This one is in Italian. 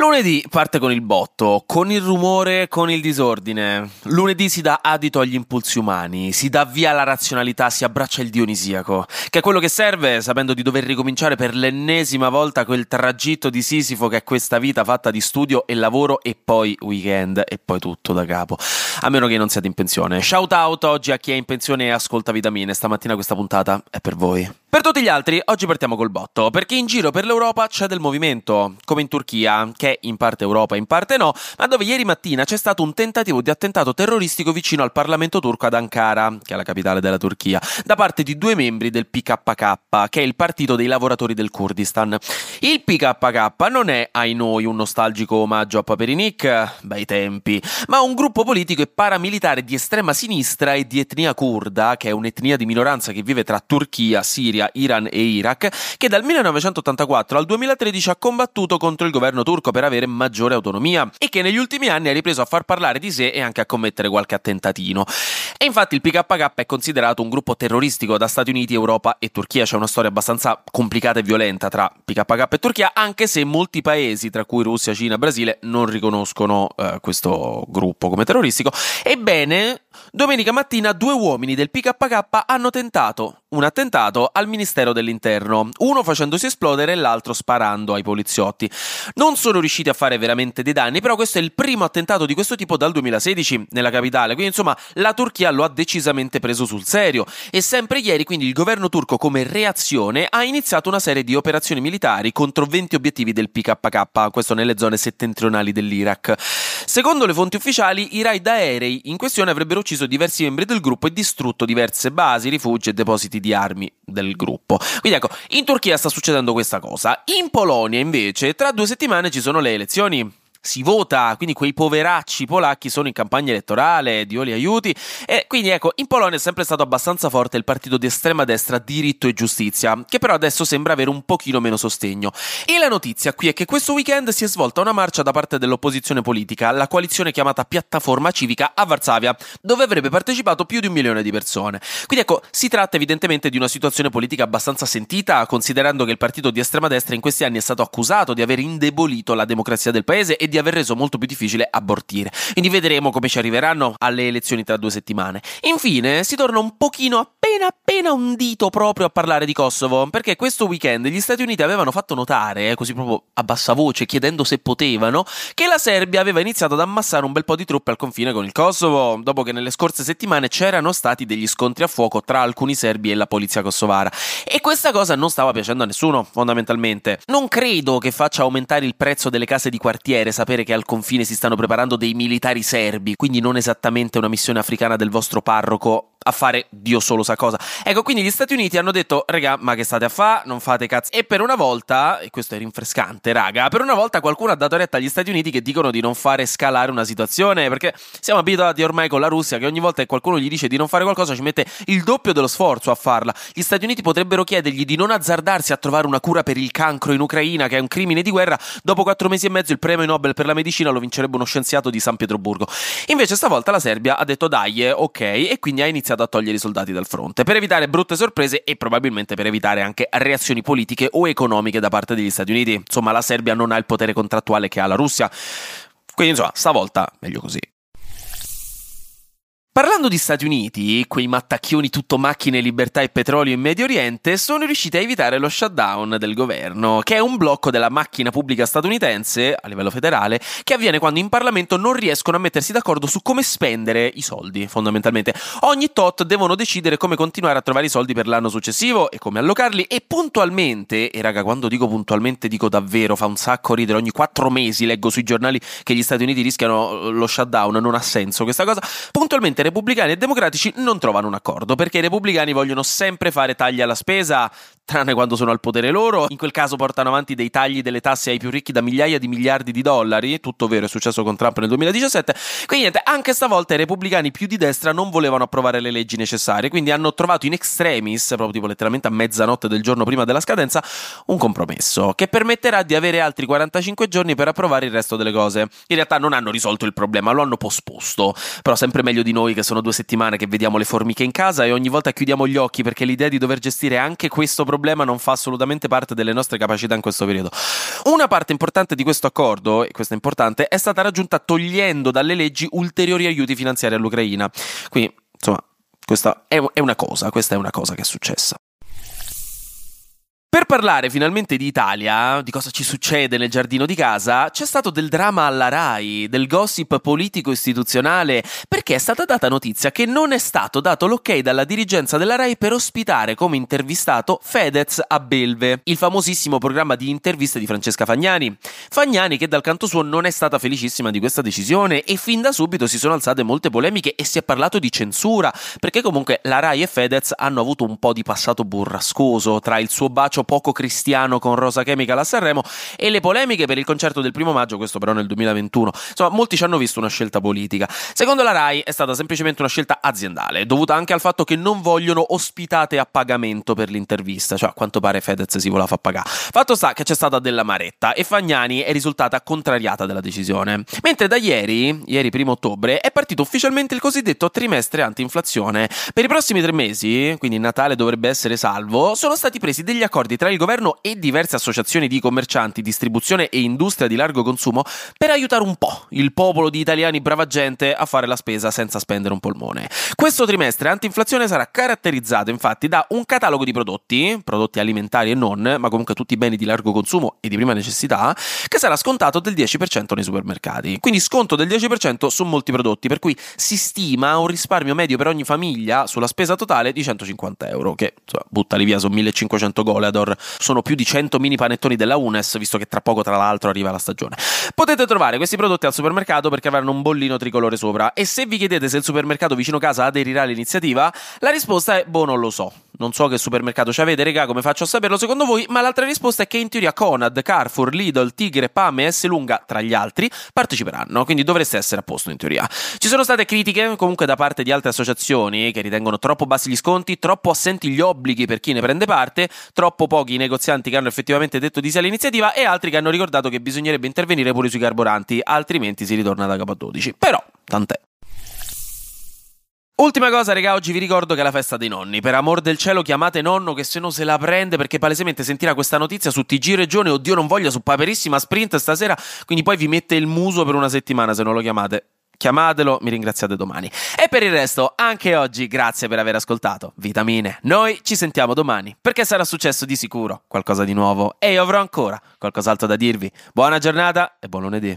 Lunedì parte con il botto, con il rumore, con il disordine. Lunedì si dà adito agli impulsi umani, si dà via alla razionalità, si abbraccia il dionisiaco, che è quello che serve sapendo di dover ricominciare per l'ennesima volta quel tragitto di Sisifo che è questa vita fatta di studio e lavoro e poi weekend e poi tutto da capo. A meno che non siate in pensione. Shout out oggi a chi è in pensione e ascolta vitamine. Stamattina questa puntata è per voi. Per tutti gli altri, oggi partiamo col botto, perché in giro per l'Europa c'è del movimento, come in Turchia, che in parte Europa, in parte no, ma dove ieri mattina c'è stato un tentativo di attentato terroristico vicino al Parlamento turco ad Ankara, che è la capitale della Turchia, da parte di due membri del PKK, che è il partito dei lavoratori del Kurdistan. Il PKK non è, ai noi, un nostalgico omaggio a Paperinik, bei tempi, ma un gruppo politico e paramilitare di estrema sinistra e di etnia kurda, che è un'etnia di minoranza che vive tra Turchia, Siria, Siria, Iran e Iraq, che dal 1984 al 2013 ha combattuto contro il governo turco per avere maggiore autonomia e che negli ultimi anni ha ripreso a far parlare di sé e anche a commettere qualche attentatino. E infatti il PKK è considerato un gruppo terroristico da Stati Uniti, Europa e Turchia. C'è una storia abbastanza complicata e violenta tra PKK e Turchia, anche se molti paesi, tra cui Russia, Cina Brasile, non riconoscono eh, questo gruppo come terroristico. Ebbene, domenica mattina due uomini del PKK hanno tentato un attentato al Ministero dell'Interno, uno facendosi esplodere e l'altro sparando ai poliziotti. Non sono riusciti a fare veramente dei danni, però questo è il primo attentato di questo tipo dal 2016 nella capitale, quindi insomma la Turchia lo ha decisamente preso sul serio e sempre ieri quindi il governo turco come reazione ha iniziato una serie di operazioni militari contro 20 obiettivi del PKK, questo nelle zone settentrionali dell'Iraq. Secondo le fonti ufficiali, i raid aerei in questione avrebbero ucciso diversi membri del gruppo e distrutto diverse basi, rifugi e depositi di armi del gruppo. Quindi ecco, in Turchia sta succedendo questa cosa. In Polonia, invece, tra due settimane ci sono le elezioni si vota, quindi quei poveracci polacchi sono in campagna elettorale, Dio li aiuti. E quindi ecco, in Polonia è sempre stato abbastanza forte il partito di estrema destra Diritto e Giustizia, che però adesso sembra avere un pochino meno sostegno. E la notizia qui è che questo weekend si è svolta una marcia da parte dell'opposizione politica, la coalizione chiamata Piattaforma Civica a Varsavia, dove avrebbe partecipato più di un milione di persone. Quindi ecco, si tratta evidentemente di una situazione politica abbastanza sentita, considerando che il partito di estrema destra in questi anni è stato accusato di aver indebolito la democrazia del paese e di aver reso molto più difficile abortire. Quindi vedremo come ci arriveranno alle elezioni tra due settimane. Infine, si torna un pochino appena appena un dito proprio a parlare di Kosovo, perché questo weekend gli Stati Uniti avevano fatto notare, eh, così proprio a bassa voce, chiedendo se potevano, che la Serbia aveva iniziato ad ammassare un bel po' di truppe al confine con il Kosovo, dopo che nelle scorse settimane c'erano stati degli scontri a fuoco tra alcuni serbi e la polizia kosovara. E questa cosa non stava piacendo a nessuno, fondamentalmente. Non credo che faccia aumentare il prezzo delle case di quartiere sapere che al confine si stanno preparando dei militari serbi, quindi non esattamente una missione africana del vostro parroco a fare Dio solo sa cosa. Ecco, quindi gli Stati Uniti hanno detto, raga, ma che state a fa? Non fate cazzo. E per una volta, e questo è rinfrescante, raga, per una volta qualcuno ha dato retta agli Stati Uniti che dicono di non fare scalare una situazione, perché siamo abituati ormai con la Russia che ogni volta che qualcuno gli dice di non fare qualcosa ci mette il doppio dello sforzo a farla. Gli Stati Uniti potrebbero chiedergli di non azzardarsi a trovare una cura per il cancro in Ucraina, che è un crimine di guerra. Dopo quattro mesi e mezzo il premio Nobel per la medicina lo vincerebbe uno scienziato di San Pietroburgo. Invece stavolta la Serbia ha detto dai, eh, ok, e quindi ha iniziato a togliere i soldati dal fronte, per evitare brutte sorprese e probabilmente per evitare anche reazioni politiche o economiche da parte degli Stati Uniti. Insomma, la Serbia non ha il potere contrattuale che ha la Russia. Quindi, insomma, stavolta meglio così. Parlando di Stati Uniti, quei mattacchioni tutto macchine, libertà e petrolio in Medio Oriente sono riusciti a evitare lo shutdown del governo, che è un blocco della macchina pubblica statunitense, a livello federale, che avviene quando in Parlamento non riescono a mettersi d'accordo su come spendere i soldi, fondamentalmente. Ogni tot devono decidere come continuare a trovare i soldi per l'anno successivo e come allocarli e puntualmente, e raga, quando dico puntualmente dico davvero, fa un sacco ridere, ogni quattro mesi leggo sui giornali che gli Stati Uniti rischiano lo shutdown, non ha senso questa cosa, puntualmente repubblicani e democratici non trovano un accordo perché i repubblicani vogliono sempre fare tagli alla spesa, tranne quando sono al potere loro. In quel caso portano avanti dei tagli delle tasse ai più ricchi da migliaia di miliardi di dollari. Tutto vero, è successo con Trump nel 2017. Quindi niente, anche stavolta i repubblicani più di destra non volevano approvare le leggi necessarie, quindi hanno trovato in extremis, proprio tipo letteralmente a mezzanotte del giorno prima della scadenza, un compromesso che permetterà di avere altri 45 giorni per approvare il resto delle cose. In realtà non hanno risolto il problema, lo hanno posposto, però sempre meglio di noi noi che sono due settimane che vediamo le formiche in casa e ogni volta chiudiamo gli occhi perché l'idea di dover gestire anche questo problema non fa assolutamente parte delle nostre capacità in questo periodo. Una parte importante di questo accordo, e questo è importante, è stata raggiunta togliendo dalle leggi ulteriori aiuti finanziari all'Ucraina. Quindi, insomma, questa è, una cosa, questa è una cosa che è successa. Per parlare finalmente di Italia, di cosa ci succede nel giardino di casa, c'è stato del dramma alla RAI, del gossip politico istituzionale, perché è stata data notizia che non è stato dato l'ok dalla dirigenza della RAI per ospitare come intervistato Fedez a Belve, il famosissimo programma di interviste di Francesca Fagnani. Fagnani che dal canto suo non è stata felicissima di questa decisione e fin da subito si sono alzate molte polemiche e si è parlato di censura, perché comunque la RAI e Fedez hanno avuto un po' di passato burrascoso tra il suo bacio poco cristiano con Rosa Chemical a Sanremo e le polemiche per il concerto del primo maggio, questo però nel 2021. Insomma, molti ci hanno visto una scelta politica. Secondo la RAI è stata semplicemente una scelta aziendale, dovuta anche al fatto che non vogliono ospitate a pagamento per l'intervista, cioè a quanto pare Fedez si voleva far pagare. Fatto sta che c'è stata della maretta e Fagnani è risultata contrariata dalla decisione. Mentre da ieri, ieri primo ottobre, è partito ufficialmente il cosiddetto trimestre anti-inflazione. Per i prossimi tre mesi, quindi Natale dovrebbe essere salvo, sono stati presi degli accordi accordi tra il governo e diverse associazioni di commercianti, distribuzione e industria di largo consumo per aiutare un po' il popolo di italiani brava gente a fare la spesa senza spendere un polmone. Questo trimestre anti-inflazione sarà caratterizzato infatti da un catalogo di prodotti, prodotti alimentari e non, ma comunque tutti beni di largo consumo e di prima necessità, che sarà scontato del 10% nei supermercati. Quindi sconto del 10% su molti prodotti, per cui si stima un risparmio medio per ogni famiglia sulla spesa totale di 150 euro, che insomma, buttali via su 1500 gole ad Matador sono più di 100 mini panettoni della Unes, visto che tra poco, tra l'altro, arriva la stagione. Potete trovare questi prodotti al supermercato perché avranno un bollino tricolore sopra. E se vi chiedete se il supermercato vicino casa aderirà all'iniziativa, la risposta è: boh, non lo so. Non so che supermercato ci avete, regà, come faccio a saperlo secondo voi? Ma l'altra risposta è che in teoria Conad, Carrefour, Lidl, Tigre, Pame e S Lunga, tra gli altri, parteciperanno, quindi dovreste essere a posto in teoria. Ci sono state critiche comunque da parte di altre associazioni che ritengono troppo bassi gli sconti, troppo assenti gli obblighi per chi ne prende parte, troppo pochi i negozianti che hanno effettivamente detto di sé all'iniziativa e altri che hanno ricordato che bisognerebbe intervenire pure sui carburanti, altrimenti si ritorna da capo a 12. Però, tant'è. Ultima cosa, raga, oggi vi ricordo che è la festa dei nonni. Per amor del cielo, chiamate nonno che se no se la prende perché palesemente sentirà questa notizia su TG Regione. Oddio, non voglio su Paperissima Sprint stasera. Quindi poi vi mette il muso per una settimana se non lo chiamate. Chiamatelo, mi ringraziate domani. E per il resto, anche oggi, grazie per aver ascoltato. Vitamine. Noi ci sentiamo domani perché sarà successo di sicuro qualcosa di nuovo e io avrò ancora qualcos'altro da dirvi. Buona giornata e buon lunedì.